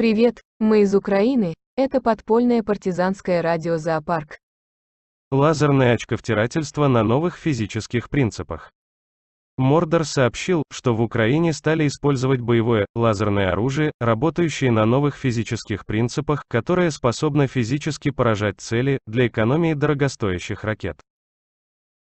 Привет, мы из Украины, это подпольное партизанское радио «Зоопарк». Лазерное очковтирательство на новых физических принципах. Мордор сообщил, что в Украине стали использовать боевое, лазерное оружие, работающее на новых физических принципах, которое способно физически поражать цели, для экономии дорогостоящих ракет.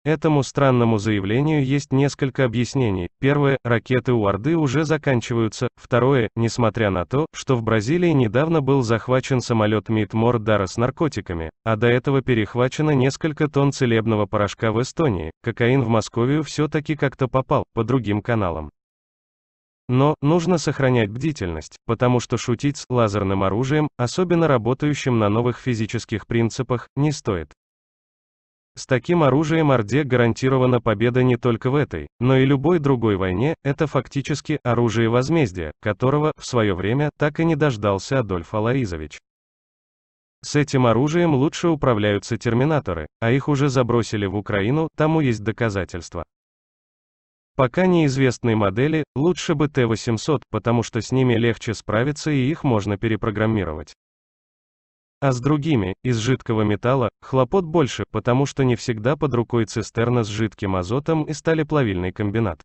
Этому странному заявлению есть несколько объяснений. Первое, ракеты у Орды уже заканчиваются. Второе, несмотря на то, что в Бразилии недавно был захвачен самолет Митмор Дара с наркотиками, а до этого перехвачено несколько тонн целебного порошка в Эстонии, кокаин в Москву все-таки как-то попал, по другим каналам. Но, нужно сохранять бдительность, потому что шутить с лазерным оружием, особенно работающим на новых физических принципах, не стоит. С таким оружием Орде гарантирована победа не только в этой, но и любой другой войне, это фактически оружие возмездия, которого, в свое время, так и не дождался Адольф Аларизович. С этим оружием лучше управляются терминаторы, а их уже забросили в Украину, тому есть доказательства. Пока неизвестные модели, лучше бы Т-800, потому что с ними легче справиться и их можно перепрограммировать. А с другими, из жидкого металла, хлопот больше, потому что не всегда под рукой цистерна с жидким азотом и сталеплавильный комбинат.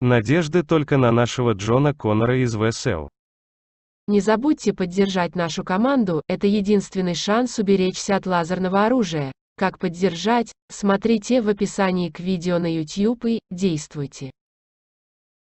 Надежды только на нашего Джона Коннора из ВСЛ. Не забудьте поддержать нашу команду, это единственный шанс уберечься от лазерного оружия. Как поддержать, смотрите в описании к видео на YouTube и действуйте.